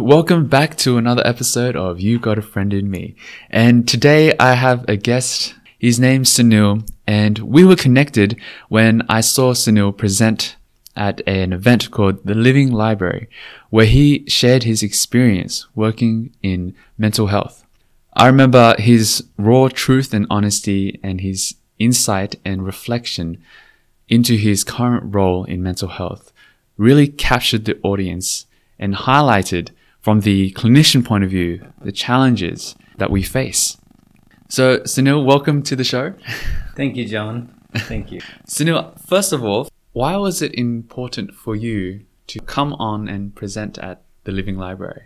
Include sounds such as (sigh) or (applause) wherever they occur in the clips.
Welcome back to another episode of You Got a Friend in Me. And today I have a guest. His name's Sunil, and we were connected when I saw Sunil present at an event called The Living Library, where he shared his experience working in mental health. I remember his raw truth and honesty and his insight and reflection into his current role in mental health really captured the audience and highlighted from the clinician point of view the challenges that we face. So, Sunil, welcome to the show. (laughs) Thank you, John. Thank you. (laughs) Sunil, first of all, why was it important for you to come on and present at the Living Library?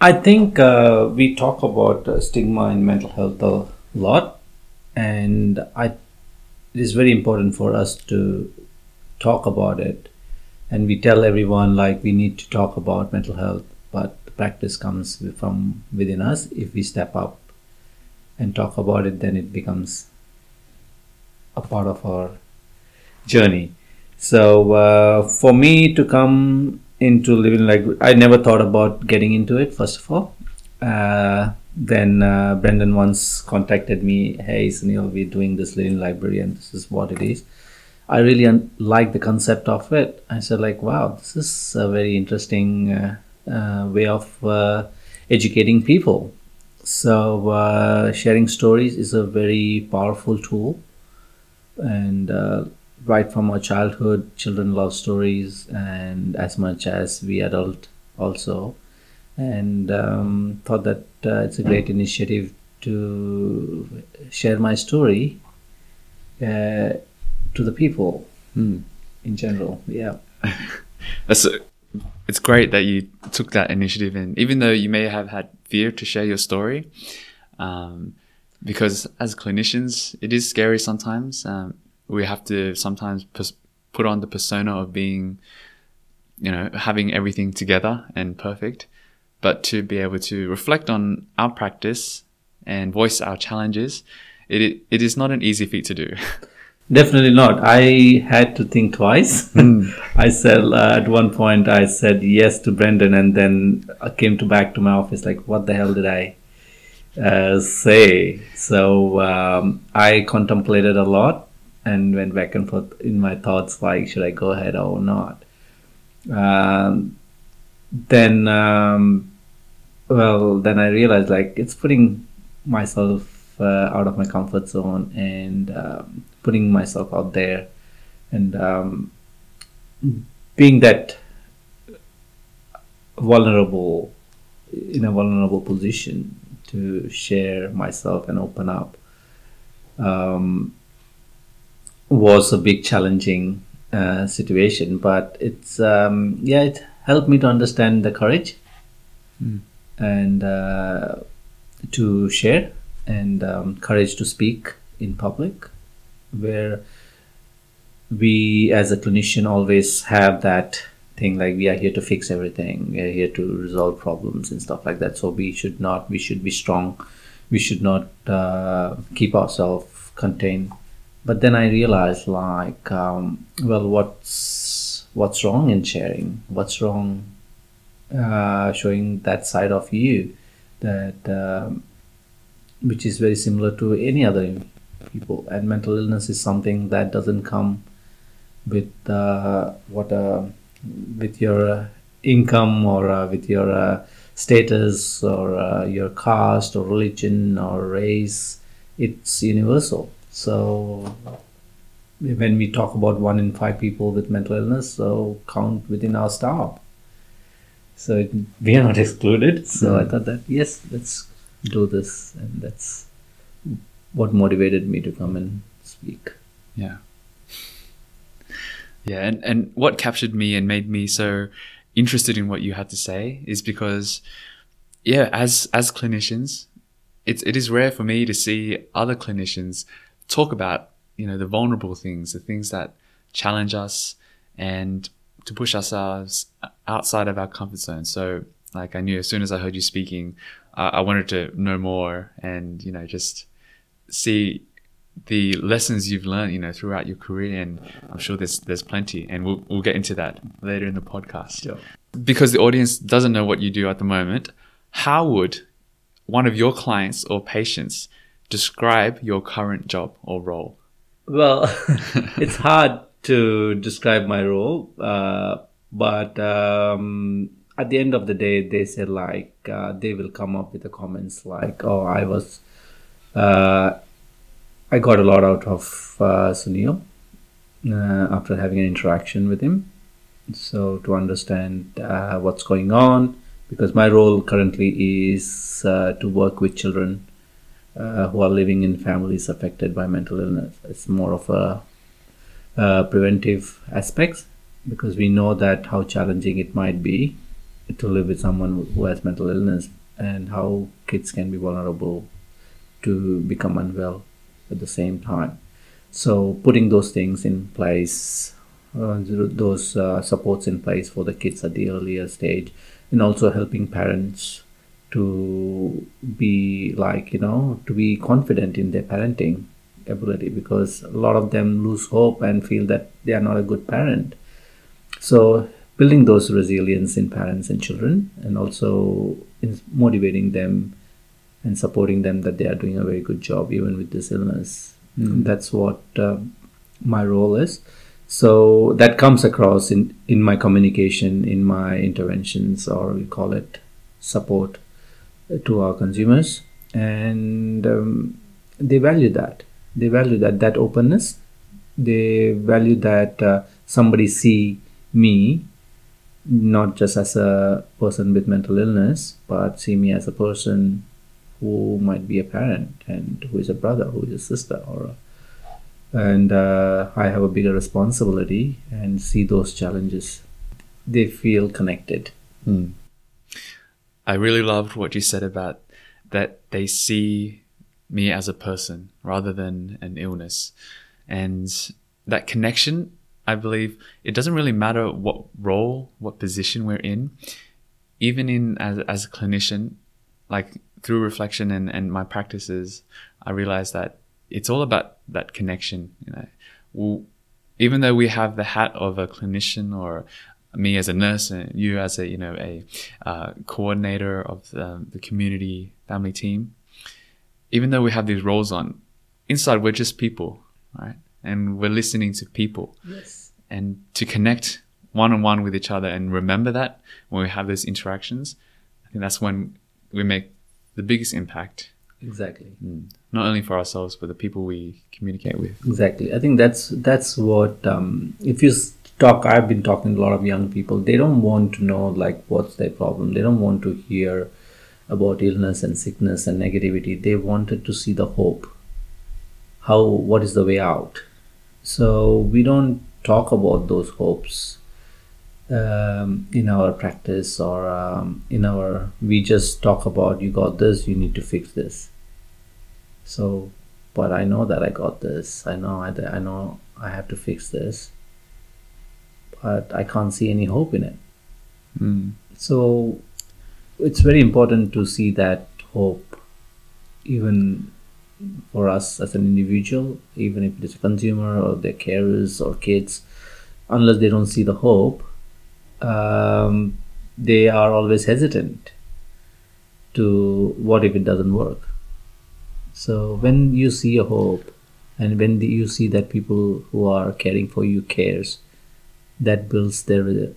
I think uh, we talk about uh, stigma in mental health a lot, and I, it is very important for us to talk about it and we tell everyone like we need to talk about mental health but the practice comes from within us. If we step up and talk about it then it becomes a part of our journey. So uh, for me to come into living like i never thought about getting into it first of all. Uh, then uh, brendan once contacted me hey sunil we're doing this living library and this is what it is I really un- like the concept of it. I said like, wow, this is a very interesting uh, uh, way of uh, educating people. So uh, sharing stories is a very powerful tool, and uh, right from our childhood, children love stories, and as much as we adult also, and um, thought that uh, it's a great initiative to share my story to the people mm. in general. Yeah. (laughs) That's a, it's great that you took that initiative, and even though you may have had fear to share your story, um, because as clinicians, it is scary sometimes. Um, we have to sometimes pers- put on the persona of being, you know, having everything together and perfect, but to be able to reflect on our practice and voice our challenges, it, it, it is not an easy feat to do. (laughs) Definitely not. I had to think twice. Mm. (laughs) I said uh, at one point I said yes to Brendan, and then I came to back to my office like, what the hell did I uh, say? So um, I contemplated a lot and went back and forth in my thoughts like, should I go ahead or not? Um, then, um, well, then I realized like it's putting myself uh, out of my comfort zone and um, putting myself out there and um, being that vulnerable in a vulnerable position to share myself and open up um, was a big challenging uh, situation but it's um, yeah it helped me to understand the courage mm. and uh, to share and um, courage to speak in public where we as a clinician always have that thing like we are here to fix everything we are here to resolve problems and stuff like that. So we should not we should be strong. We should not uh, keep ourselves contained. But then i realized like um, well what's what's wrong in sharing? What's wrong uh, showing that side of you that um, which is very similar to any other people. And mental illness is something that doesn't come with uh, what uh, with your uh, income or uh, with your uh, status or uh, your caste or religion or race. It's universal. So when we talk about one in five people with mental illness so count within our staff. So it, we are not (laughs) excluded. So mm. i thought that yes let's do this and that's what motivated me to come and speak. Yeah. Yeah, and, and what captured me and made me so interested in what you had to say is because yeah, as as clinicians, it's it is rare for me to see other clinicians talk about, you know, the vulnerable things, the things that challenge us and to push ourselves outside of our comfort zone. So like I knew as soon as I heard you speaking, uh, I wanted to know more and, you know, just see the lessons you've learned, you know, throughout your career, and I'm sure there's there's plenty, and we'll we'll get into that later in the podcast. because the audience doesn't know what you do at the moment, how would one of your clients or patients describe your current job or role? Well, (laughs) (laughs) it's hard to describe my role, uh, but um, at the end of the day, they said like uh, they will come up with the comments like, "Oh, I was, I got a lot out of uh, Sunil uh, after having an interaction with him." So to understand uh, what's going on, because my role currently is uh, to work with children uh, who are living in families affected by mental illness. It's more of a uh, preventive aspects because we know that how challenging it might be to live with someone who has mental illness and how kids can be vulnerable to become unwell at the same time. So putting those things in place, uh, those uh, supports in place for the kids at the earlier stage, and also helping parents to be like you know to be confident in their parenting ability because a lot of them lose hope and feel that they are not a good parent so building those resilience in parents and children and also in motivating them and supporting them that they are doing a very good job even with this illness. Mm. that's what uh, my role is. So that comes across in in my communication in my interventions or we call it support to our consumers. And um, they value that. They value that that openness. They value that uh, somebody see me not just as a person with mental illness but see me as a person who might be a parent and who is a brother who is a sister or a, and uh, i have a bigger responsibility and see those challenges they feel connected mm. I really loved what you said about that they see me as a person rather than an illness. And that connection, I believe, it doesn't really matter what role, what position we're in. Even in as, as a clinician, like through reflection and, and my practices, I realized that it's all about that connection. You know, well, even though we have the hat of a clinician or me as a nurse and you as a you know a uh, coordinator of the, the, community family team even though we have these roles on inside we're just people right? And we're listening to people. Yes. And to connect one-on-one with each other and remember that when we have those interactions i think that's when we make the biggest impact. Exactly. Mm. not only for ourselves but the people we communicate with. Exactly. I think that's that's what um, if you talk i've been talking to a lot of young people. They don't want to know like what's their problem. They don't want to hear about illness and sickness and negativity. They wanted to see the hope. How what is the way out? So we don't talk about those hopes um, in our practice or um, in our we just talk about you got this you need to fix this so but i know that i got this i know i, I know i have to fix this but I can't see any hope in it. Mm. So it's very important to see that hope, even for us as an individual, even if it's a consumer or their carers or kids, unless they don't see the hope, um, they are always hesitant to what if it doesn't work. So when you see a hope, and when you see that people who are caring for you cares, that builds their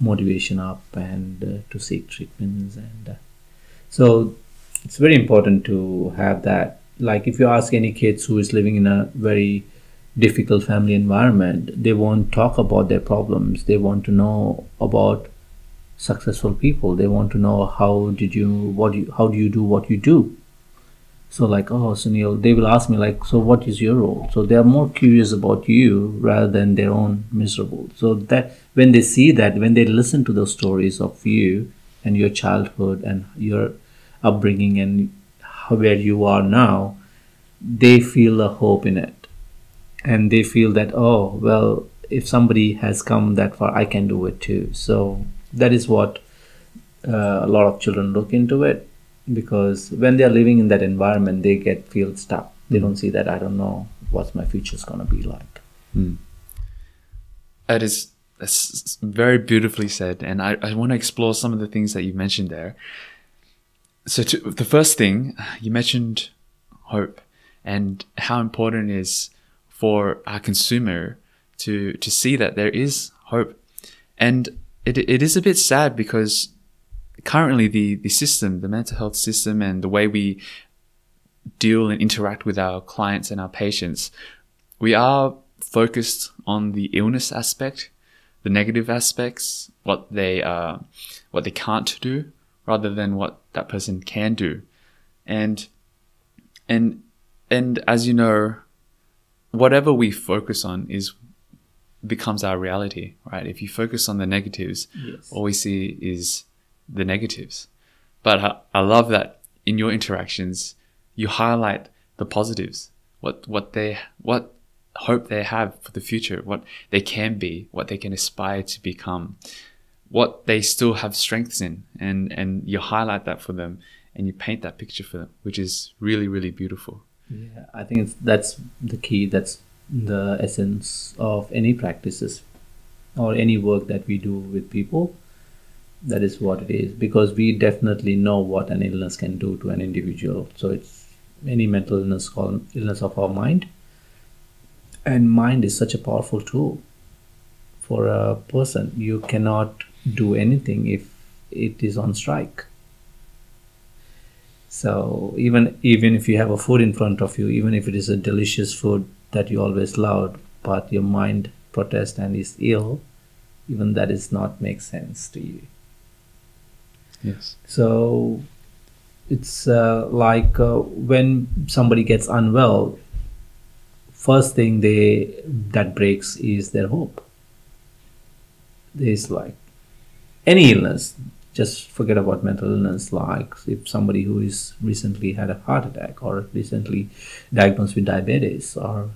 motivation up and uh, to seek treatments and uh, so it's very important to have that like if you ask any kids who is living in a very difficult family environment they won't talk about their problems they want to know about successful people they want to know how did you what you how do you do what you do so like, oh, Sunil, they will ask me like, so what is your role? So they are more curious about you rather than their own miserable. So that when they see that, when they listen to those stories of you and your childhood and your upbringing and where you are now, they feel a hope in it, and they feel that oh well, if somebody has come that far, I can do it too. So that is what uh, a lot of children look into it because when they are living in that environment they get feel stuck they don't see that i don't know what my future is going to be like mm. it is That's very beautifully said, and I, I want to explore some of the things that you mentioned there. So, to, the first thing you mentioned hope and how important is for our consumer to to see that there is hope, and it it is a bit sad because currently the the system, the mental health system, and the way we deal and interact with our clients and our patients, we are focused on the illness aspect the negative aspects, what they uh, what they can't do, rather than what that person can do, and and and as you know, whatever we focus on is becomes our reality, right? If you focus on the negatives, Yes. all we see is the negatives. But I, I love that in your interactions, you highlight the positives, what what they what hope they have for the future, what they can be, what they can aspire to become, what they still have strengths in, and and you highlight that for them and you paint that picture for them, which is really really beautiful. Yeah, I think it's, that's the key. That's the essence of any practices or any work that we do with people. That is what it is because we definitely know what an illness can do to an individual. So it's any mental illness called illness of our mind. And mind is such a powerful tool for a person. You cannot do anything if it is on strike. So even even if you have a food in front of you, even if it is a delicious food that you always loved, but your mind protests and is ill, even that is not make sense to you. Yes. So it's uh, like uh, when somebody gets unwell, first thing they that breaks is their hope. There's like any illness, just forget about mental illness. Like if somebody who is recently had a heart attack or recently diagnosed with diabetes or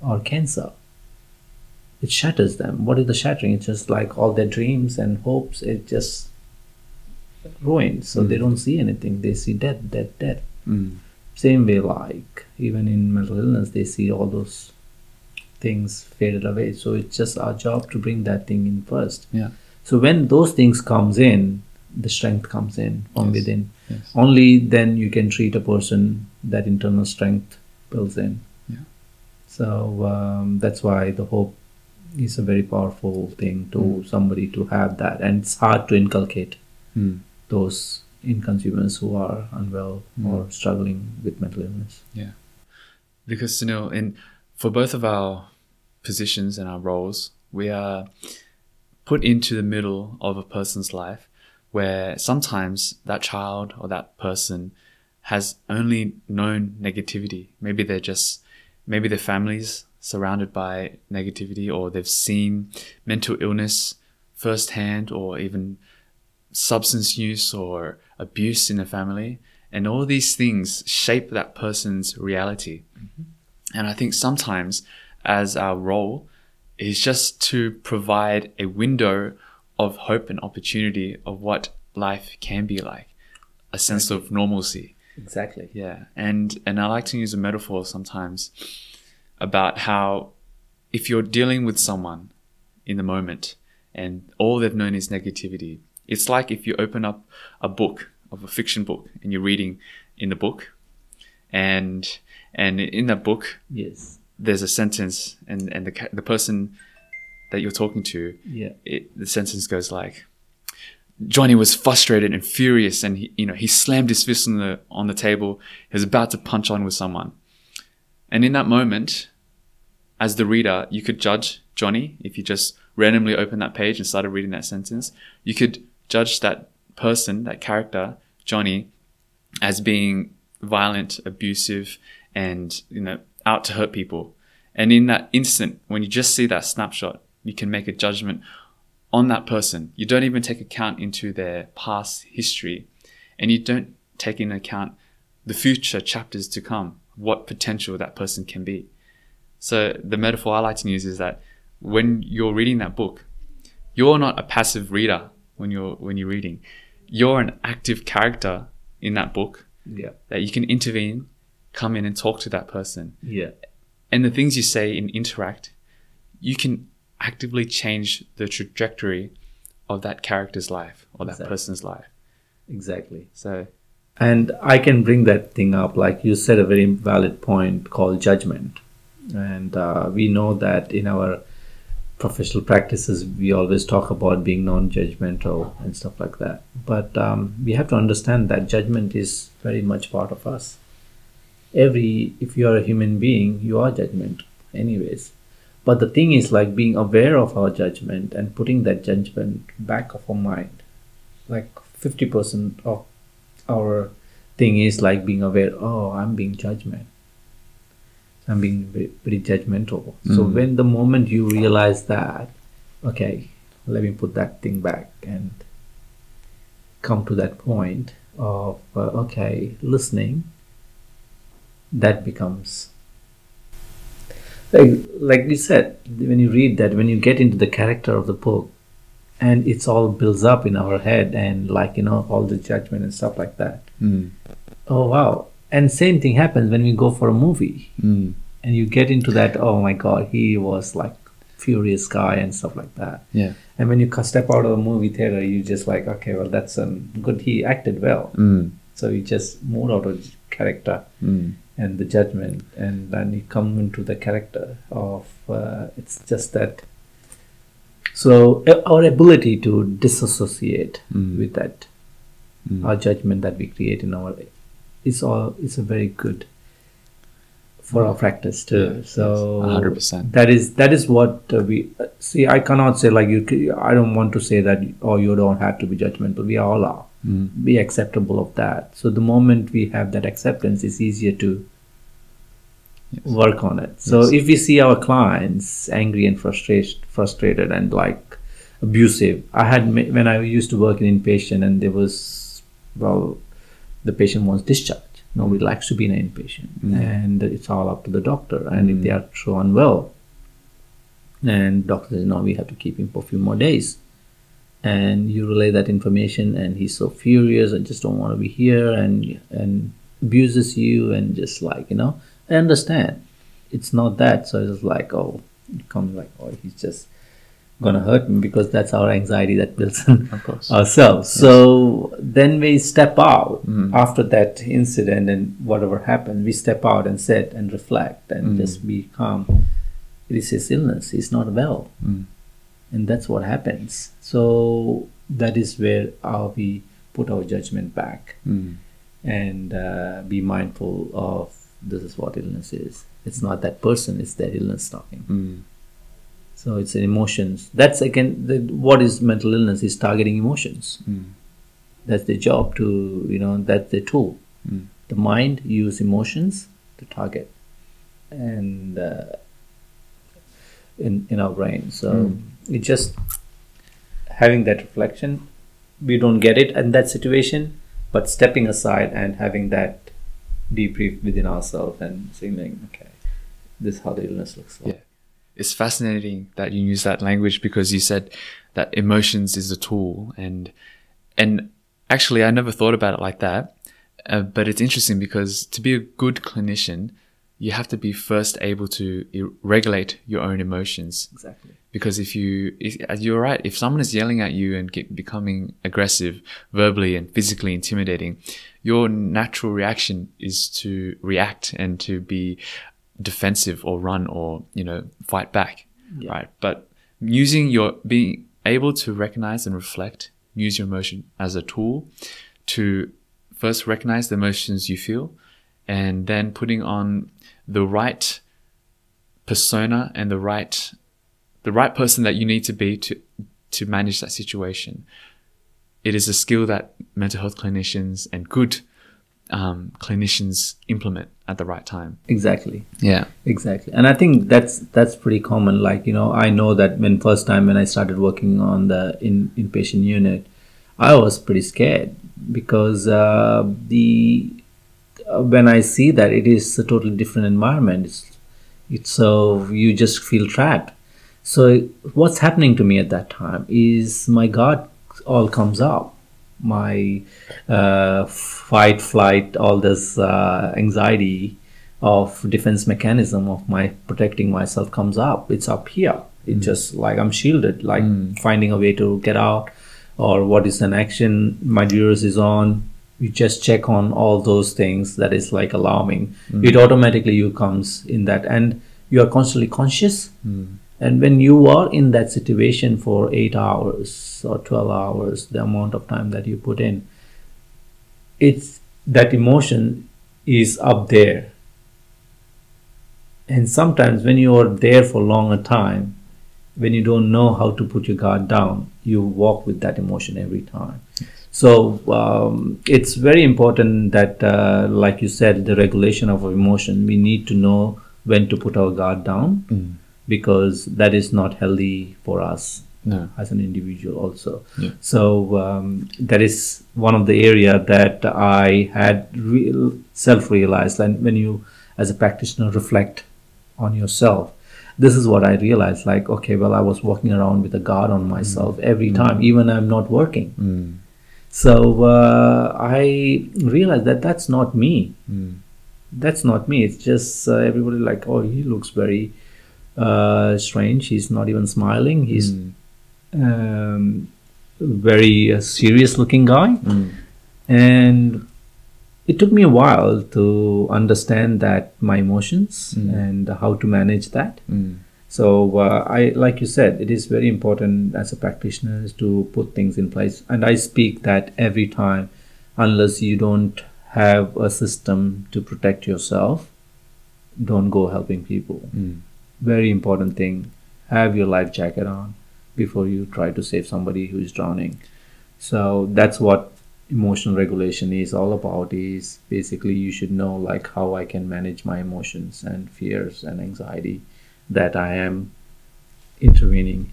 or cancer, it shatters them. What is the shattering? It's just like all their dreams and hopes. It just ruined. So they Mm. don't see anything. They see death, death, death. Mm. Same way, like even in mental illness, they see all those things faded away. So it's just our job to bring that thing in first. Yeah. So when those things comes in, the strength comes in from Yes. within. Yes. Only then you can treat a person that internal strength builds in. Yeah. So um, that's why the hope is a very powerful thing to Mm. somebody to have that, and it's hard to inculcate Mm. those in consumers who are unwell Mm. or struggling with mental illness. Yeah, because Sunil, in for both of our positions and our roles, we are put into the middle of a person's life where sometimes that child or that person has only known negativity. Maybe they're just maybe their families surrounded by negativity or they've seen mental illness firsthand or even substance use or abuse in the family. And all these things shape that person's reality. Mm-hmm. And I think sometimes, as our role, is just to provide a window of hope and opportunity of what life can be like, a sense of normalcy. Exactly. Yeah, and and I like to use a metaphor sometimes about how if you're dealing with someone in the moment and all they've known is negativity, it's like if you open up a book of a fiction book and you're reading in the book, and and in that book Yes. there's a sentence and and the the person that you're talking to Yeah. it, the sentence goes like Johnny was frustrated and furious and he you know he slammed his fist on the on the table. He was about to punch on with someone. And in that moment as the reader you could judge Johnny. If you just randomly opened that page and started reading that sentence you could judge that person that character Johnny as being violent abusive and you know out to hurt people. And in that instant when you just see that snapshot you can make a judgment on that person. You don't even take account into their past history and you don't take into account the future chapters to come, what potential that person can be. So the metaphor I like to use is that when you're reading that book, you're not a passive reader when you're when you're reading. You're an active character in that book Yeah. that you can intervene, come in and talk to that person Yeah. and the things you say and interact, you can actively change the trajectory of that character's life or that Exactly. person's life. exactly. So, and i can bring that thing up like you said a very valid point called judgment. And uh, we know that in our professional practices we always talk about being non-judgmental and stuff like that. But um, we have to understand that judgment is very much part of us. Every if you are a human being you are judgment anyways but the thing is like being aware of our judgment and putting that judgment back of our mind like 50% of our thing is like being aware oh i'm being judgment i'm being very, very judgmental so Mm. when the moment you realize that okay let me put that thing back and come to that point of uh, okay listening that becomes like, like you said when you read that when you get into the character of the book and it's all builds up in our head and like you know all the judgment and stuff like that. Mm, oh wow. And same thing happens when we go for a movie. Mm, and you get into that oh my god he was like furious guy and stuff like that. Yeah, and when you step out of the movie theater you just like okay well that's um, good. He acted well. Mm, so you just move out of character. Mm, and the judgment and then you come into the character of uh, it's just that so our ability to disassociate Mm. with that mm. our judgment that we create in our is all is a very good for our practice too Yes, so 100%. that is that is what uh, we uh, see i cannot say like you I don't want to say that oh you don't have to be judgmental we all are Mm. be acceptable of that so the moment we have that acceptance it's easier to Yes. work on it so Yes. if we see our clients angry and frustrated frustrated and like abusive i had when i used to work in inpatient and there was well the patient wants discharge nobody likes to be an inpatient Mm. and it's all up to the doctor and if Mm. they are so unwell and doctor says no we have to keep him for a few more days and you relay that information and he's so furious and just don't want to be here and and abuses you and just like you know i understand. It's not that so it's like oh it comes like oh he's just gonna hurt me because that's our anxiety that builds in ourselves. So then we step out Mm. after that incident and whatever happened we step out and sit and reflect and Mm. just be calm. It is his illness. He's not well. Mm. And that's what happens. So that is where uh, we put our judgment back. Mm. and uh, be mindful of this is what illness is. It's not that person it's their illness talking. Mm. so it's an emotions. That's again the, what is mental illness is targeting emotions. Mm. that's the job to you know that's the tool. Mm. the mind use emotions to target. And uh, in in our brain. So Mm. it just having that reflection we don't get it in that situation but stepping aside and having that debrief within ourselves and saying okay this is how the illness looks like Yeah. It's fascinating that you use that language because you said that emotions is a tool and and actually I never thought about it like that. Uh, but it's interesting because to be a good clinician, you have to be first able to regulate your own emotions. exactly Because if you, if, as you're right, if someone is yelling at you and get, becoming aggressive, verbally and physically intimidating, your natural reaction is to react and to be defensive or run or you know fight back, Yeah. right? But using your being able to recognize and reflect, use your emotion as a tool to first recognize the emotions you feel, and then putting on the right persona and the right the right person that you need to be to to manage that situation. It is a skill that mental health clinicians and good um, clinicians implement at the right time. exactly Yeah. exactly and i think that's that's pretty common like you know i know that when first time when i started working on the in inpatient unit i was pretty scared because uh, the when i see that it is a totally different environment it's, it's so you just feel trapped. So what's happening to me at that time is my guard all comes up. My uh, fight flight all this uh, anxiety of defense mechanism of my protecting myself comes up. It's up here. It's just like I'm shielded, like finding a way to get out, or what is an action my duress is on. You just check on all those things that is like alarming. Hmm. It automatically you comes in that, and you are constantly conscious. Hmm. And when you are in that situation for eight hours or twelve hours, the amount of time that you put in, it's that emotion is up there and sometimes when you are there for longer time when you don't know how to put your guard down you walk with that emotion every time so um, it's very important that uh, like you said the regulation of emotion we need to know when to put our guard down because that is not healthy for us No. as an individual also Yeah. so um, that is one of the area that i had real self-realized and when you as a practitioner reflect on yourself this is what i realized like okay well i was walking around with a guard on myself every time even i'm not working Mm. So uh, i realized that that's not me Mm. that's not me it's just uh, everybody like oh he looks very uh, strange he's not even smiling he's Mm. um, very uh, serious looking guy Mm. and it took me a while to understand that my emotions Mm. and how to manage that Mm. So uh, i like you said it is very important as a practitioner to put things in place. And i speak that every time unless you don't have a system to protect yourself don't go helping people. Mm. very important thing have your life jacket on before you try to save somebody who is drowning. So that's what emotional regulation is all about is basically you should know like how i can manage my emotions and fears and anxiety that i am intervening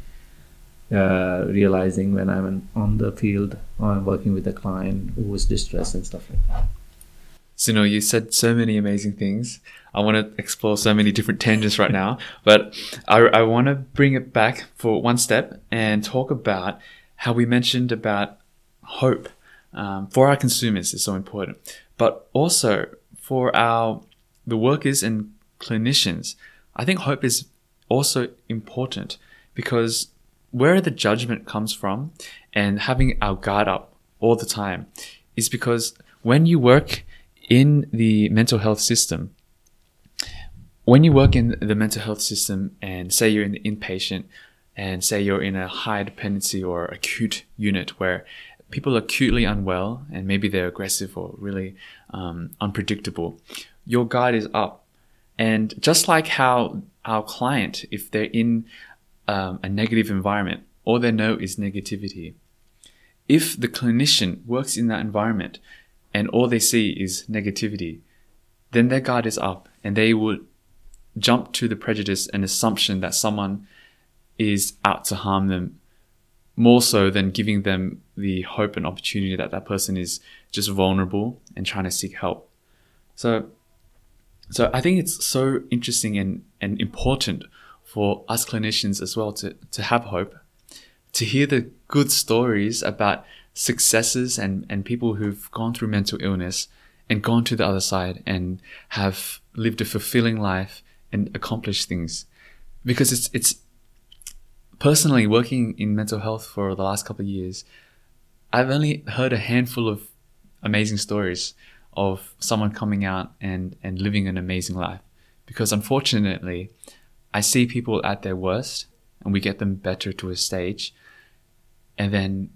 uh, realizing when i'm on the field or i'm working with a client who is distressed and stuff like that Sunil, you said so many amazing things. I want to explore so many different tangents right now, but I, I want to bring it back for one step and talk about how we mentioned about hope um, for our consumers is so important, but also for our the workers and clinicians. I think hope is also important because where the judgment comes from and having our guard up all the time is because when you work in the mental health system, when you work in the mental health system and say you're in the inpatient and say you're in a high dependency or acute unit where people are acutely unwell and maybe they're aggressive or really um, unpredictable, your guard is up. And just like how our client, if they're in um, a negative environment, all they know is negativity. If the clinician works in that environment and all they see is negativity, then their guard is up and they would jump to the prejudice and assumption that someone is out to harm them more so than giving them the hope and opportunity that that person is just vulnerable and trying to seek help. So, so I think it's so interesting and, and important for us clinicians as well to, to have hope, to hear the good stories about successes and, and people who've gone through mental illness and gone to the other side and have lived a fulfilling life and accomplished things. Because it's it's personally working in mental health for the last couple of years, I've only heard a handful of amazing stories of someone coming out and, and living an amazing life. Because unfortunately, I see people at their worst and we get them better to a stage and then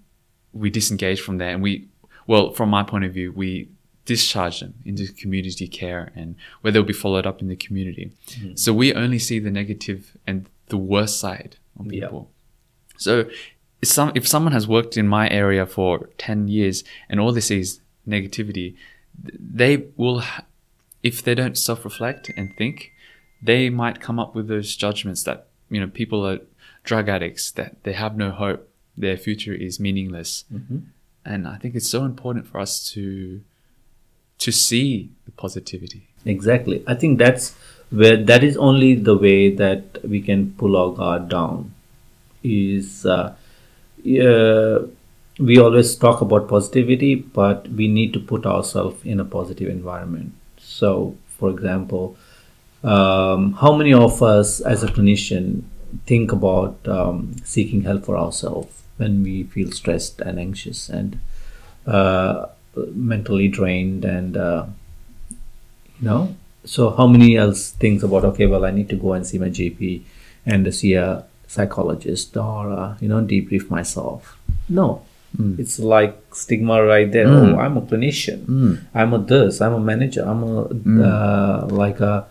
we disengage from there and we well from my point of view we discharge them into community care and where they'll be followed up in the community mm-hmm. so we only see the negative and the worst side on Yeah. people so if some if someone has worked in my area for 10 years and all they see is negativity they will if they don't self-reflect and think they might come up with those judgments that you know people are drug addicts that they have no hope their future is meaningless and i think it's so important for us to to see the positivity Exactly. I think that's where that is only the way that we can pull our guard down. Is uh, uh, we always talk about positivity, but we need to put ourselves in a positive environment. So, for example, um, how many of us as a clinician think about um, seeking help for ourselves when we feel stressed and anxious and uh, mentally drained and uh, you know? So how many else thinks about okay well i need to go and see my gp and see a psychologist or uh, you know debrief myself? No Mm. it's like stigma right there. Mm. Oh i'm a clinician. Mm. I'm a this i'm a manager. I'm a uh, like a,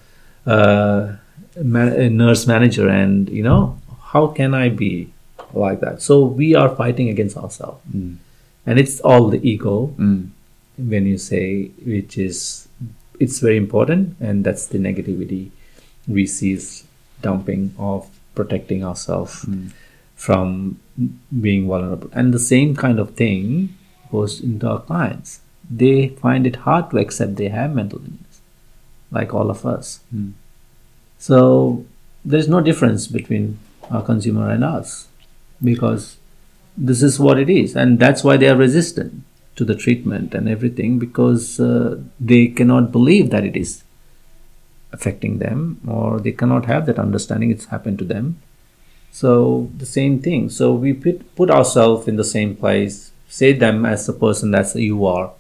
uh, a nurse manager and you know how can i be like that? So we are fighting against ourselves. And it's all the ego when you say which is it's very important and that's the negativity we see is dumping of protecting ourselves from being vulnerable. And the same kind of thing goes into our clients. They find it hard to accept they have mental illness like all of us. So there's no difference between our consumer and us because this is what it is. And that's why they are resistant to the treatment and everything because uh, they cannot believe that it is affecting them or they cannot have that understanding it's happened to them so the same thing. So we put, put ourselves in the same place. Say them as the person that you are.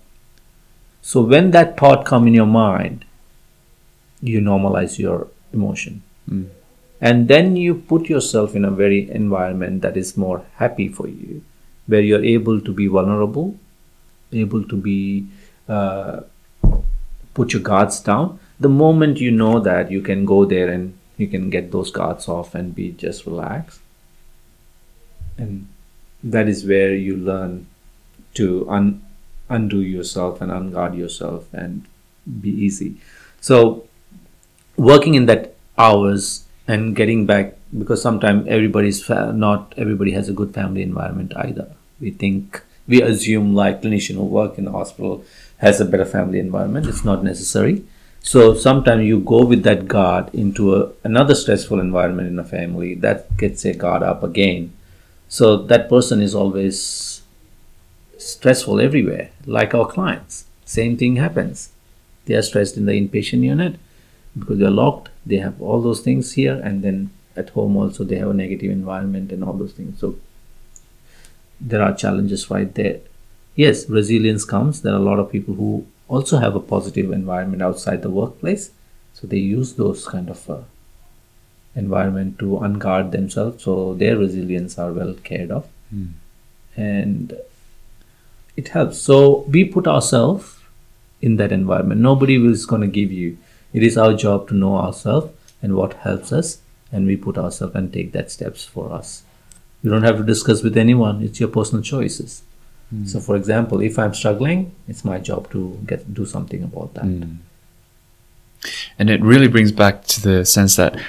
So when that thought come in your mind you normalize your emotion. And then you put yourself in a very environment that is more happy for you where you're able to be vulnerable able to be uh, put your guards down. The moment you know that you can go there and you can get those guards off and be just relaxed. And that is where you learn to un- undo yourself and unguard yourself and be easy. So working in that hours and getting back because sometimes everybody's fa- not everybody has a good family environment either. We think we assume like clinician who work in the hospital has a better family environment. It's not necessary so sometimes you go with that guard into a, another stressful environment in a family that gets a guard up again. So that person is always stressful everywhere like our clients. Same thing happens. They are stressed in the inpatient unit because they're locked they have all those things here and then at home also they have a negative environment and all those things. So there are challenges right there. Yes resilience comes. There are a lot of people who also have a positive environment outside the workplace. So they use those kind of uh, environment to unguard themselves. So their resilience are well cared of. And it helps. So we put ourselves in that environment. Nobody is going to give you it is our job to know ourselves and what helps us and we put ourselves and take that steps for us. You don't have to discuss with anyone. It's your personal choices so for example if i'm struggling it's my job to get do something about that. And it really brings back to the sense that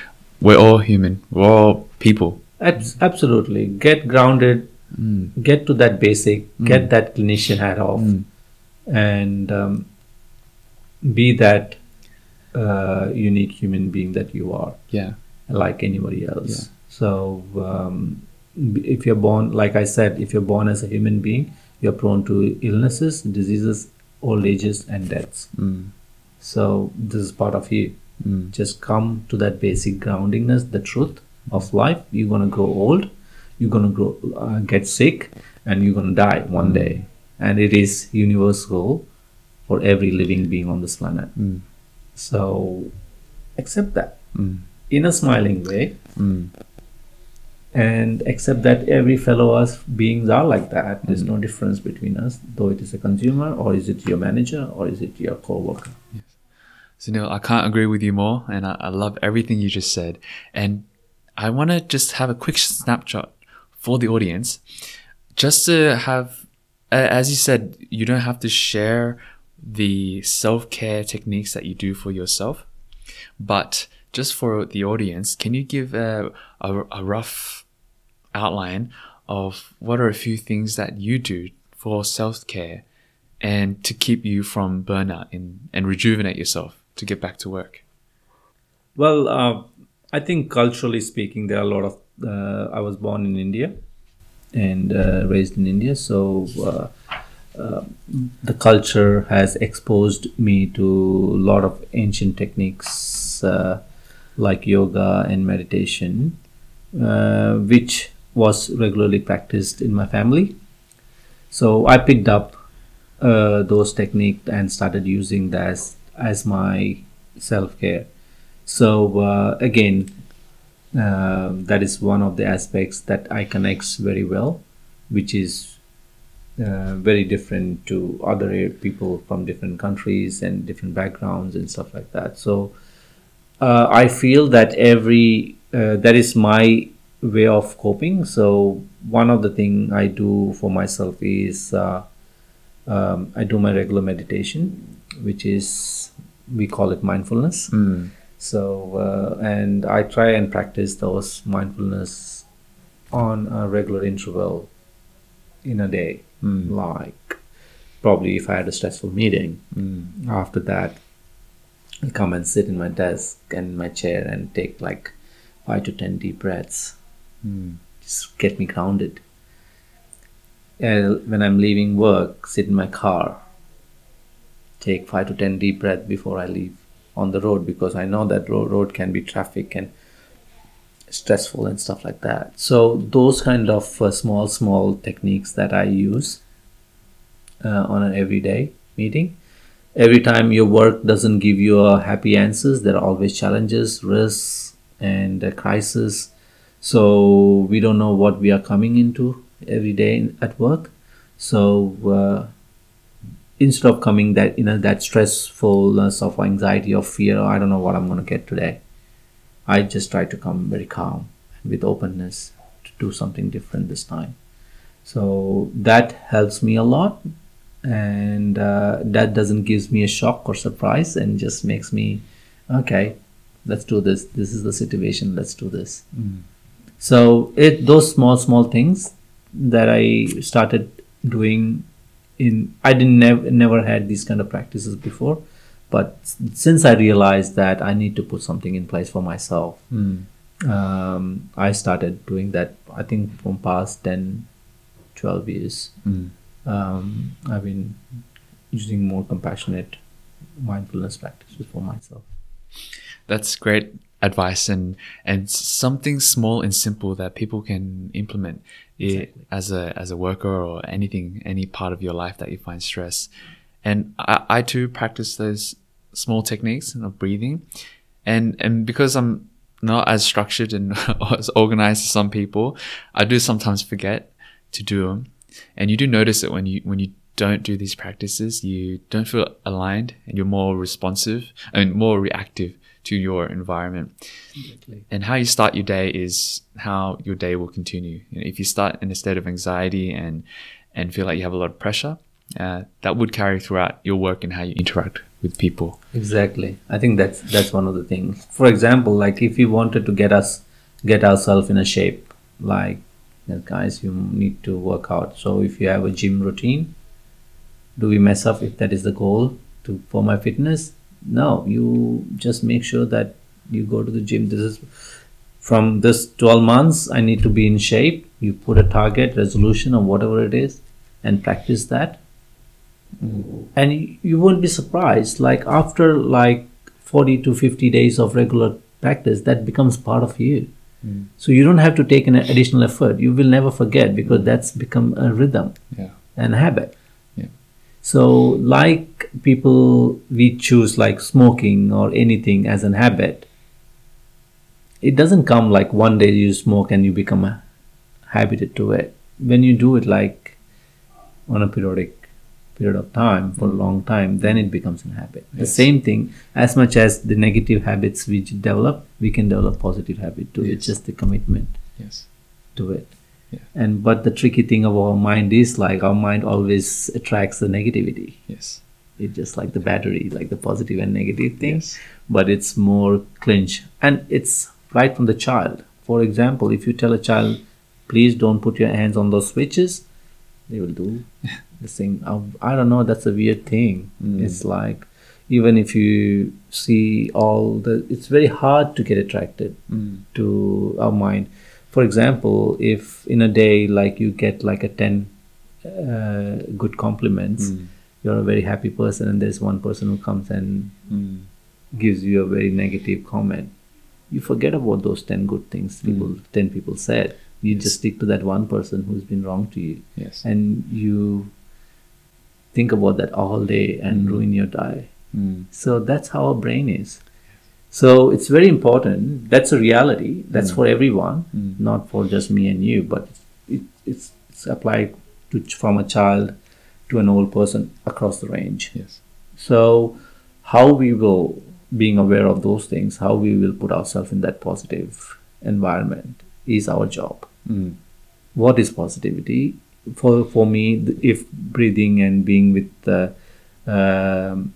we're all human, we're all people. Abs- absolutely. Get grounded. Get to that basic. Get that clinician hat off. And um, be that uh, unique human being that you are. Yeah. like anybody else. Yeah. so um, if you're born like i said if you're born as a human being you're prone to illnesses diseases old ages and deaths. Hmm. So this is part of you. Hmm. Just come to that basic groundingness the truth of life. You're going to grow old you're going to grow uh, get sick and you're going to die one hmm. day. And it is universal for every living being on this planet. So accept that. In a smiling way and accept that every fellow us beings are like that. There's no mm-hmm. difference between us though it is a consumer or is it your manager or is it your co-worker. Sunil, I can't agree with you more, and I, I love everything you just said. And I want to just have a quick snapshot for the audience, just to have, as you said, you don't have to share the self care techniques that you do for yourself, but just for the audience, can you give a, a, a rough outline of what are a few things that you do for self care and to keep you from burnout and, and rejuvenate yourself to get back to work? Well, uh, I think culturally speaking, there are a lot of. Uh, I was born in India and uh, raised in India, so uh, uh, the culture has exposed me to a lot of ancient techniques uh, like yoga and meditation, which was regularly practiced in my family. So I picked up uh, those techniques and started using that as, as my self care. So uh, again, uh, that is one of the aspects that I connects very well, which is uh, very different to other people from different countries and different backgrounds and stuff like that. So uh, I feel that every uh, that is my way of coping. So one of the thing I do for myself is uh, um, I do my regular meditation, which is we call it mindfulness. Mm. So uh, and I try and practice those mindfulness on a regular interval in a day. Mm. Like probably if I had a stressful meeting, Mm. after that I come and sit in my desk and my chair and take like five to ten deep breaths Mm. just get me grounded. And when i'm leaving work sit in my car. Take five to ten deep breaths before i leave on the road because i know that road, road can be traffic and stressful and stuff like that. So those kind of uh, small small techniques that i use uh, on an everyday meeting. Every time your work doesn't give you a happy answers there are always challenges risks and uh, crisis so we don't know what we are coming into every day at work. So uh, instead of coming that you know that stressfulness of anxiety or fear i don't know what i'm going to get today i just try to come very calm and with openness to do something different this time. So that helps me a lot and uh, that doesn't gives me a shock or surprise and just makes me okay let's do this. This is the situation. Let's do this. Mm. So it those small small things that i started doing in i didn't never never had these kind of practices before but since i realized that i need to put something in place for myself Mm. um, i started doing that i think from past 10 12 years Mm. um, i've been using more compassionate mindfulness practices for myself That's great advice and and something small and simple that people can implement Exactly. as a as a worker or anything any part of your life that you find stress. And I, I too practice those small techniques of breathing, and and because I'm not as structured and (laughs) as organized as some people, I do sometimes forget to do them. And you do notice it when you when you don't do these practices, you don't feel aligned and you're more responsive and more reactive to your environment. And how you start your day is how your day will continue. You know, if you start in a state of anxiety and and feel like you have a lot of pressure, uh, that would carry throughout your work and how you interact with people. Exactly. I think that's that's one of the things. For example, like if you wanted to get us get ourselves in a shape, like you know, guys, you need to work out. So if you have a gym routine, do we mess up if that is the goal to for my fitness? No, you just make sure that you go to the gym. This is from this 12 months I need to be in shape. You put a target, resolution or whatever it is and practice that and you won't be surprised like after like 40 to 50 days of regular practice that becomes part of you Mm. so you don't have to take an additional effort you will never forget because that's become a rhythm Yeah. and habit. So like people we choose like smoking or anything as an habit it doesn't come like one day you smoke and you become a habited to it. When you do it like on a periodic period of time for a long time then it becomes a habit. The same thing as much as the negative habits we develop we can develop positive habit too. Yes. it's just the commitment Yes. to it Yeah. and but the tricky thing of our mind is like our mind always attracts the negativity Yes. it's just like the battery like the positive and negative things. Yes. but it's more clinch and it's right from the child for example if you tell a child please don't put your hands on those switches they will do (laughs) the thing I, I don't know that's a weird thing Mm. it's like even if you see all the it's very hard to get attracted Mm. to our mind for example if in a day like you get like a 10 uh, good compliments Mm. you're a very happy person and there's one person who comes and Mm. gives you a very negative comment you forget about those 10 good things people 10 people said you just stick to that one person who's been wrong to you Yes. and you think about that all day and ruin your day Mm. so that's how our brain is so it's very important that's a reality that's for everyone Mm. not for just me and you but it, it's, it's applied to from a child to an old person across the range Yes. so, how we will, being aware of those things, how we will put ourselves in that positive environment is our job. Mm. What is positivity? For for me, if breathing and being with uh, um,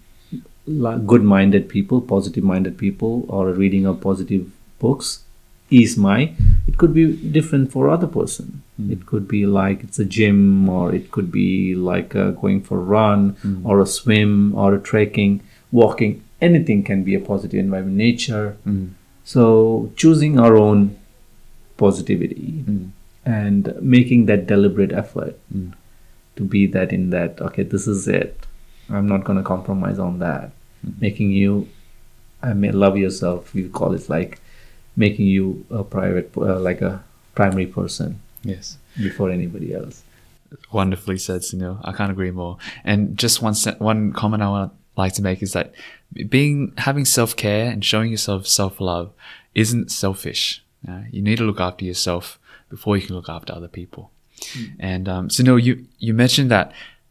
la- good-minded people, positive-minded people, or reading of positive books is my. It could be different for other person. It could be like it's a gym, or it could be like uh, going for a run, or a swim, or a trekking, walking. Anything can be a positive environment. Nature. Mm. So choosing our own positivity Mm. and making that deliberate effort Mm. to be that in that okay this is it i'm not going to compromise on that Mm-hmm. making you i may love yourself you call it like making you a private uh, like a primary person Yes. before anybody else Wonderfully said, Sunil. I can't agree more. And just one se- one comment I want like to make is that being having self care and showing yourself self love isn't selfish. Uh, you need to look after yourself before you can look after other people. And um, Sunil, you you mentioned that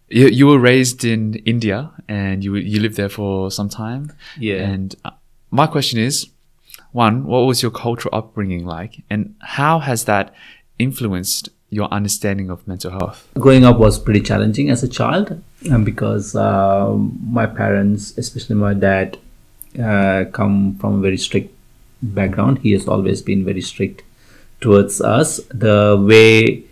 you, you were raised in India and you you lived there for some time. Yeah. And uh, my question is, one, what was your cultural upbringing like, and how has that influenced your understanding of mental health? growing up was pretty challenging as a child um, because um, my parents especially my dad uh, come from a very strict background he has always been very strict towards us the way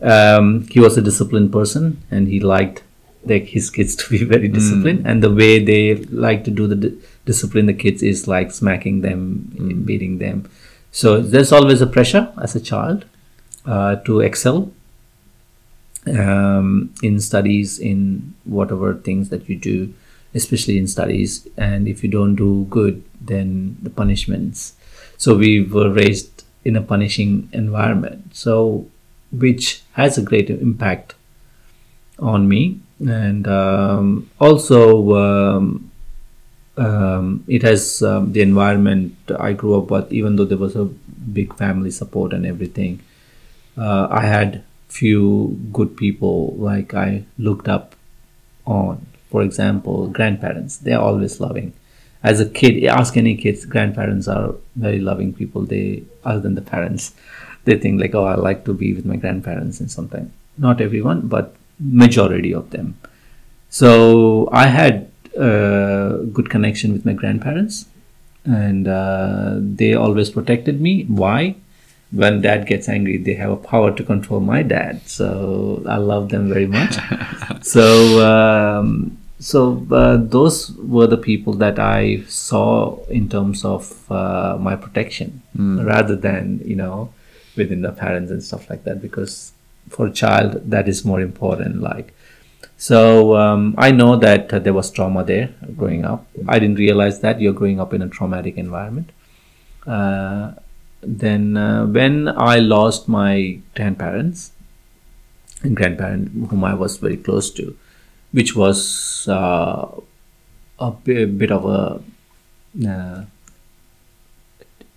um, he was a disciplined person and he liked like his kids to be very disciplined. And the way they like to do the di- discipline the kids is like smacking them beating them. So there's always a pressure as a child uh, to excel um, in studies in whatever things that you do especially in studies. And if you don't do good then the punishments. So we were raised in a punishing environment. So which has a great impact on me and um, also um, um, it has um, the environment I grew up with even though there was a big family support and everything uh, I had few good people like I looked up on. For example, grandparents. They're always loving. As a kid, ask any kids, grandparents are very loving people. They, other than the parents, they think like, oh, I like to be with my grandparents and something. Not everyone, but majority of them. So I had a good connection with my grandparents, and uh, they always protected me. Why? when dad gets angry they have a power to control my dad so i love them very much (laughs) so um, so uh, those were the people that i saw in terms of uh, my protection rather than you know within the parents and stuff like that because for a child that is more important like. So um, i know that uh, there was trauma there growing up. I didn't realize that you're growing up in a traumatic environment. Uh, then uh, when I lost my grandparents and grandparent whom I was very close to, which was uh, a bit of a uh,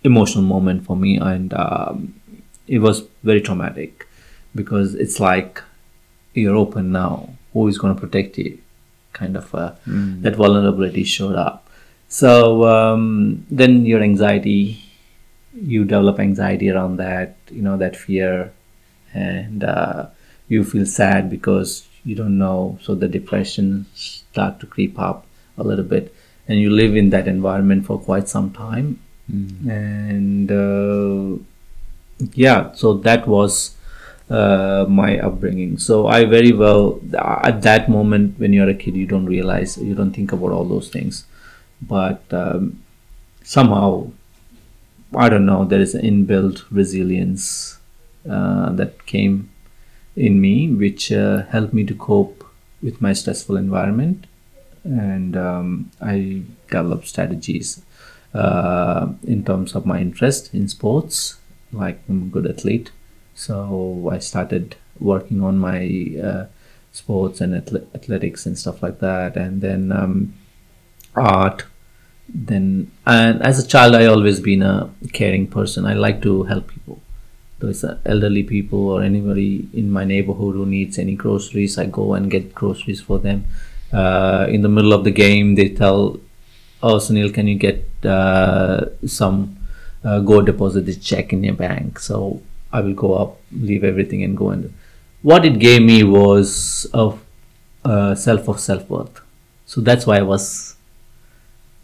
emotional moment for me, and um, it was very traumatic because it's like you're open now. Who is going to protect you? Kind of uh, that vulnerability showed up. So um, then your anxiety you develop anxiety around that you know that fear and uh, you feel sad because you don't know so the depression start to creep up a little bit and you live in that environment for quite some time and uh, yeah so that was uh, my upbringing so i very well at that moment when you're a kid you don't realize you don't think about all those things but um, somehow I don't know, there is an inbuilt resilience uh, that came in me, which uh, helped me to cope with my stressful environment. And um, I developed strategies. uh, in terms of my interest in sports. Like I'm a good athlete, so I started working on my uh, sports and athletics and stuff like that, and then um, art. Then and as a child, I always been a caring person. I like to help people. Those elderly people or anybody in my neighborhood who needs any groceries, I go and get groceries for them. Uh, in the middle of the game, they tell, "Oh, Sunil, can you get uh, some? Uh, go deposit this check in your bank." So I will go up, leave everything, and go and. What it gave me was a, a self of self worth. So that's why I was.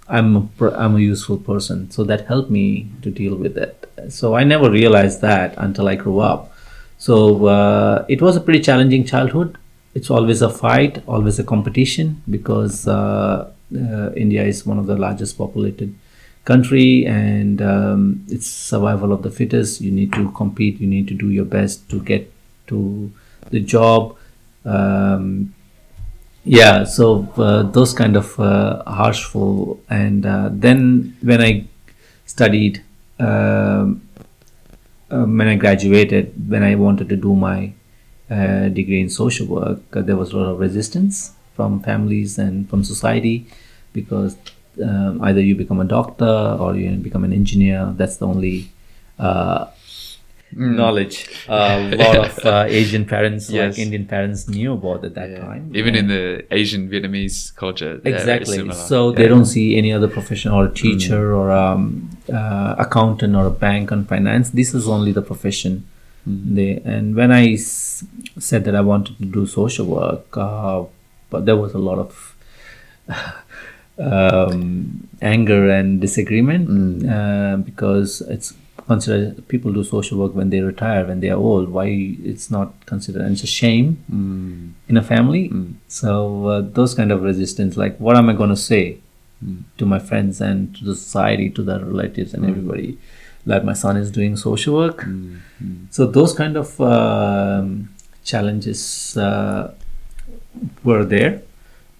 I'm a, I'm a useful person. So that helped me to deal with it. So I never realized that until I grew up. So uh, it was a pretty challenging childhood. It's always a fight, always a competition because uh, uh, India is one of the largest populated country and um, it's survival of the fittest. You need to compete. You need to do your best to get to the job. Um, yeah, so uh, those kind of uh, harshful and uh, then when I studied um, um, when I graduated, when I wanted to do my uh, degree in social work, uh, there was a lot of resistance from families and from society because um, either you become a doctor or you become an engineer. That's the only uh, knowledge. (laughs) a lot of uh, Asian parents, Yes. like Indian parents, knew about at that time. Even in the Asian Vietnamese culture, exactly. so Yeah. they don't see any other profession or a teacher or um, uh, accountant or a bank on finance. This is only the profession. They and when i s- said that i wanted to do social work uh, but there was a lot of um, anger and disagreement uh, because it's considered people do social work when they retire when they are old. Why it's not considered? And it's a shame Mm. in a family. So uh, those kind of resistance, like what am I going to say to my friends and to the society, to the relatives and everybody, like my son is doing social work. So those kind of um, challenges uh, were there,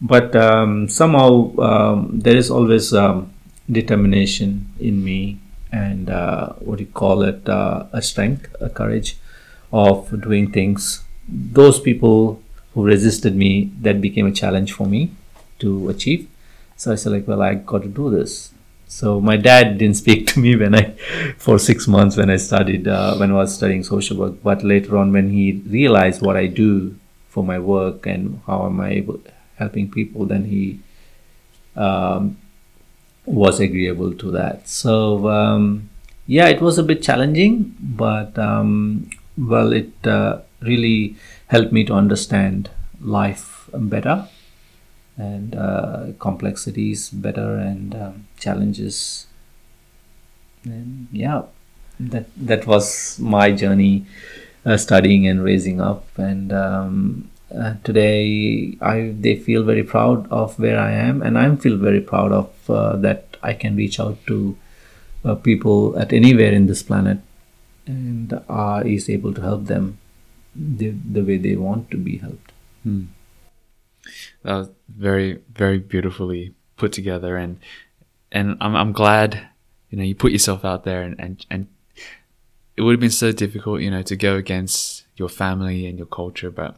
but um, somehow um, there is always um, determination in me and uh, what do you call it, uh, a strength, a courage of doing things. Those people who resisted me, that became a challenge for me to achieve. So I said, like, well, I got to do this. So my dad didn't (laughs) speak to me when I, for six months when I studied, uh, when I was studying social work. But later on, when he realized what I do for my work and how am I able helping people, then he um, was agreeable to that. So um, yeah, it was a bit challenging, but um, well, it uh, really helped me to understand life better and uh, complexities better and um, challenges. And yeah, that that was my journey, uh, studying and raising up. And um, uh, today, I they feel very proud of where I am, and I feel very proud of uh, that I can reach out to uh, people at anywhere in this planet, and uh, is able to help them the, the way they want to be helped. That was very, very beautifully put together, and and I'm I'm glad you know you put yourself out there, and and and it would have been so difficult, you know, to go against your family and your culture, but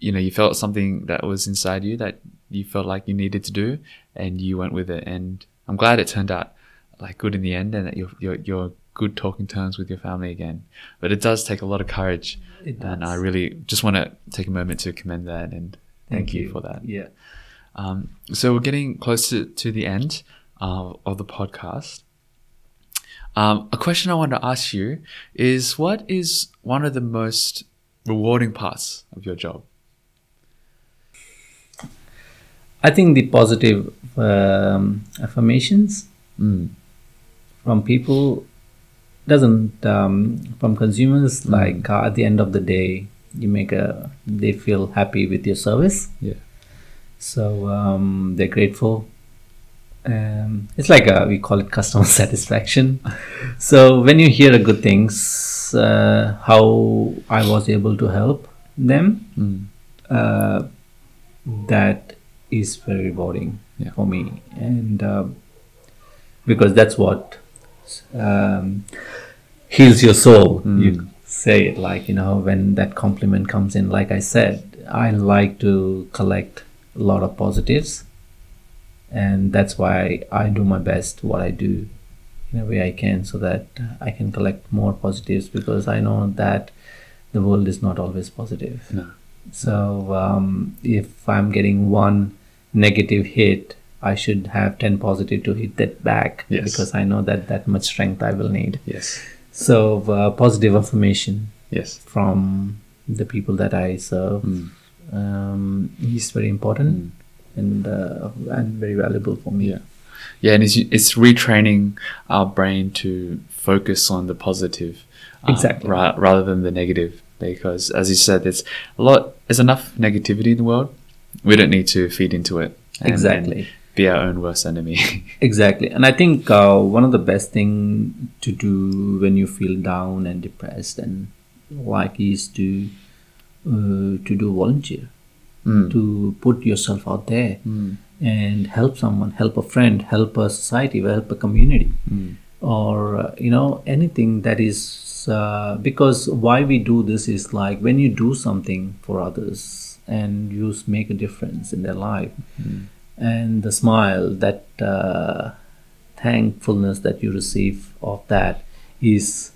you know you felt something that was inside you that you felt like you needed to do, and you went with it, and I'm glad it turned out like good in the end, and that you're you're you're good talking terms with your family again. But it does take a lot of courage, and. I really just want to take a moment to commend that and thank, you for that. Yeah. Um, so we're getting close to, to the end uh, of the podcast. Um, a question I want to ask you is what is one of the most rewarding parts of your job? I think the positive um, affirmations from people doesn't um, from consumers like uh, at the end of the day you make a they feel happy with your service. Yeah. so um, they're grateful. Um, it's like a, we call it customer (laughs) satisfaction. So when you hear good things uh, how i was able to help them uh, that is very rewarding Yeah. for me and uh, because that's what um, heals your soul. You say it like you know when that compliment comes in. Like I said, I like to collect a lot of positives, and that's why I do my best what I do in a way I can, so that I can collect more positives because I know that the world is not always positive. No. So um, if I'm getting one negative hit, I should have 10 positive to hit that back Yes. because I know that that much strength I will need. Yes. So uh, positive affirmation Yes. from the people that I serve Mm. um, is very important and uh, and very valuable for me. Yeah. Yeah, and it's it's retraining our brain to focus on the positive, uh, Exactly. ra- rather than the negative. Because, as you said, there's a lot. There's enough negativity in the world. We don't need to feed into it. and- Exactly. and be our own worst enemy. (laughs) Exactly, and I think uh, one of the best thing to do when you feel down and depressed and like is to uh, to do volunteer, Mm. to put yourself out there Mm. and help someone, help a friend, help a society, help a community, Mm. or uh, you know anything that is uh, because why we do this is like when you do something for others and you make a difference in their life. And the smile that uh, thankfulness that you receive of that is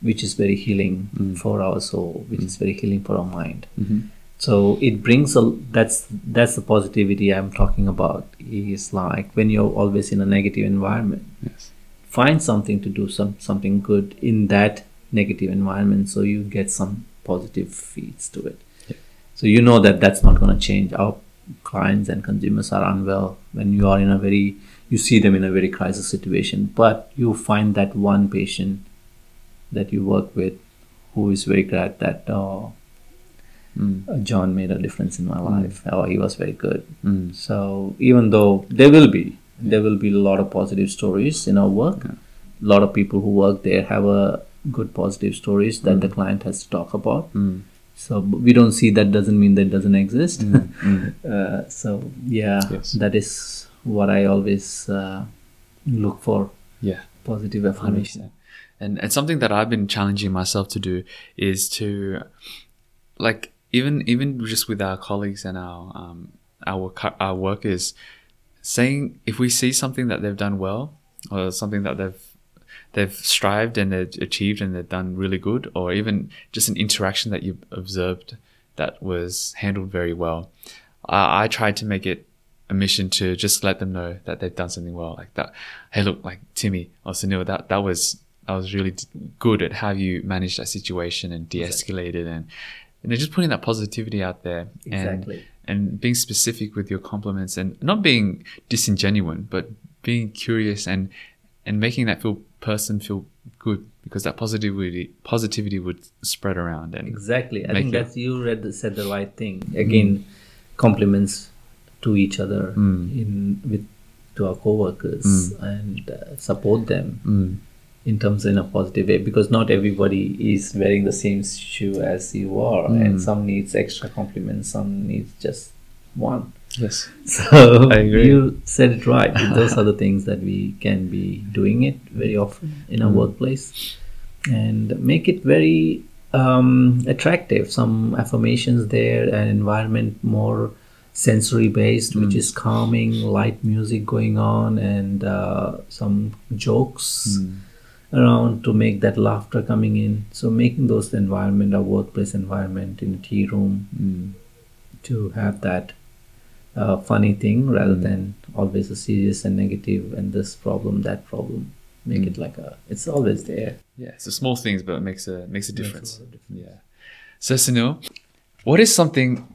which is very healing for our soul which is very healing for our mind. Mhm. so it brings a that's that's the positivity i'm talking about is like when you're always in a negative environment. Yes. find something to do some something good in that negative environment so you get some positive feeds to it so you know that that's not going to change. Our clients and consumers are unwell. When you are in a very you see them in a very crisis situation but you find that one patient that you work with who is very glad that oh, Mm. uh, john made a difference in my life oh he was very good. Mm. so even though there will be there will be a lot of positive stories in our work, a lot of people who work there have a good positive stories that the client has to talk about. So we don't see that doesn't mean that doesn't exist. Mm. (laughs) uh, so yeah, Yes. that is what I always uh, look for Yeah. positive affirmation. And and something that I've been challenging myself to do is to like even even just with our colleagues and our um our our workers saying if we see something that they've done well or something that they've they've strived and they've achieved and they've done really good or even just an interaction that you observed that was handled very well. I, I tried to make it a mission to just let them know that they've done something well like that hey look like timmy or sunil that that was i was really good at how you managed that situation and de-escalated and you know just putting that positivity out there and and being specific with your compliments and not being disingenuous but being curious and and making that feel person feel good because that positivity positivity would spread around and Exactly. I think that's you read the, said the right thing. Again, compliments to each other Mm. in with to our coworkers and uh, support them Mm. in terms in a positive way because not everybody is wearing the same shoe as you are and some needs extra compliments some needs just one yes. (laughs) So I agree. you said it right. Those are the things that we can be doing it very often in our workplace and make it very um, attractive. Some affirmations there an environment more sensory based which is calming light music going on and uh, some jokes around to make that laughter coming in. So making those environment our workplace environment in a tea room Mm. to have that uh, funny thing rather than always a serious and negative and this problem that problem make it like a it's always there Yeah, it's the small things, but it makes a makes a difference. lot of difference. Yeah. So Sunil, what is something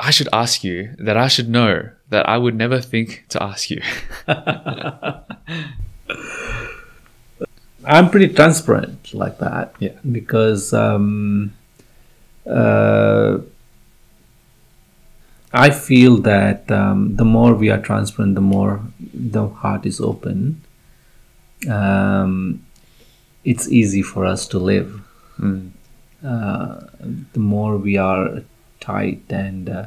I should ask you that I should know that I would never think to ask you? (laughs) i'm pretty transparent like that Yeah. because um, uh, i feel that um, the more we are transparent the more the heart is open um, it's easy for us to live Mm. uh, the more we are tight and uh,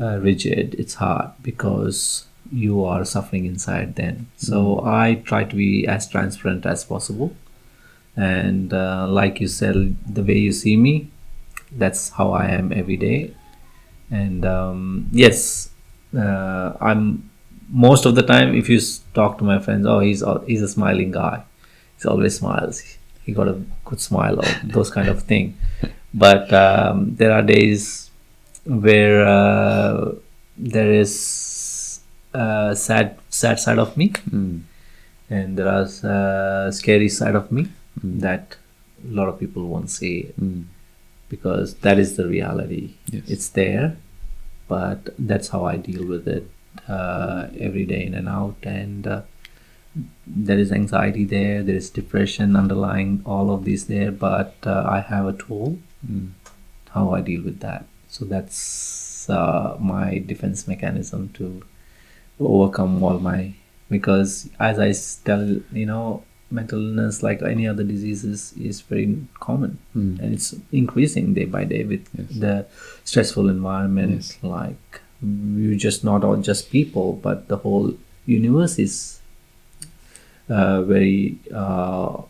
uh, rigid, it's hard because you are suffering inside then. So I try to be as transparent as possible. And uh, like you said, the way you see me, that's how I am every day. And um, yes, uh, I'm most of the time. If you talk to my friends, oh, he's he's a smiling guy. He always smiles. He got a good smile or (laughs) those kind of thing. But um, there are days where uh, there is a sad sad side of me Mm. and there is a scary side of me that a lot of people won't see Mm. Because that is the reality Yes. it's there but that's how i deal with it uh, every day in and out and uh, there is anxiety there there is depression underlying all of these there but uh, i have a tool Mm. how I deal with that. So that's uh, my defense mechanism to overcome all my because as I tell you know mental illness like any other diseases is very common Mm. and it's increasing day by day with Yes. the stressful environment Yes. like you just not all just people but the whole universe is uh, very uh,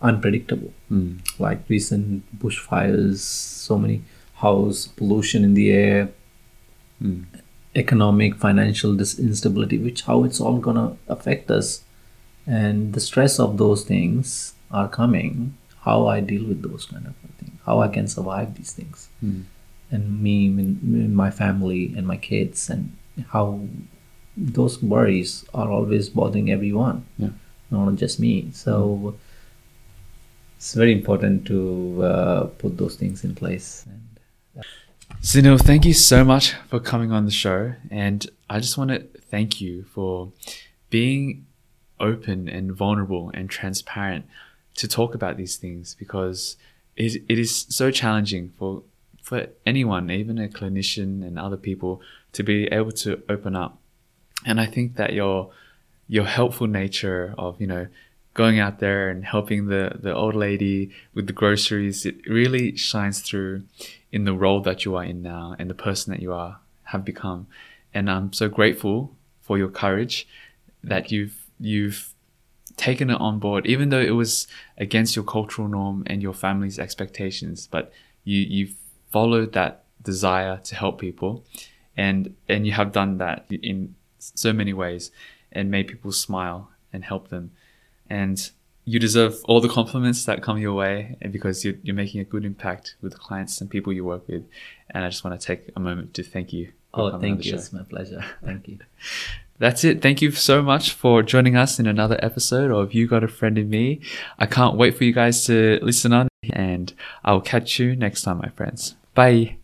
unpredictable Mm. like recent bushfires, so many house pollution in the air, Mm. economic, financial instability, which how it's all gonna affect us, and the stress of those things are coming. How I deal with those kind of things, how I can survive these things, Mm. and me, and, my family, and my kids, and how those worries are always bothering everyone, Yeah. not just me. So it's very important to uh, put those things in place. And Sunil, thank you so much for coming on the show. And I just want to thank you for being open and vulnerable and transparent to talk about these things because it, it is so challenging for for anyone, even a clinician and other people, to be able to open up. And I think that your your helpful nature of you know going out there and helping the the old lady with the groceries it really shines through in the role that you are in now and the person that you are have become and i'm so grateful for your courage that you've you've taken it on board even though it was against your cultural norm and your family's expectations but you you've followed that desire to help people and and you have done that in so many ways and made people smile and help them and you deserve all the compliments that come your way because you're, you're making a good impact with the clients and people you work with and i just want to take a moment to thank you oh, thank you. It's my pleasure. Thank you. (laughs) That's it. Thank you so much for joining us in another episode of You Got a Friend in Me. I can't wait for you guys to listen on, and I'll catch you next time, my friends. Bye.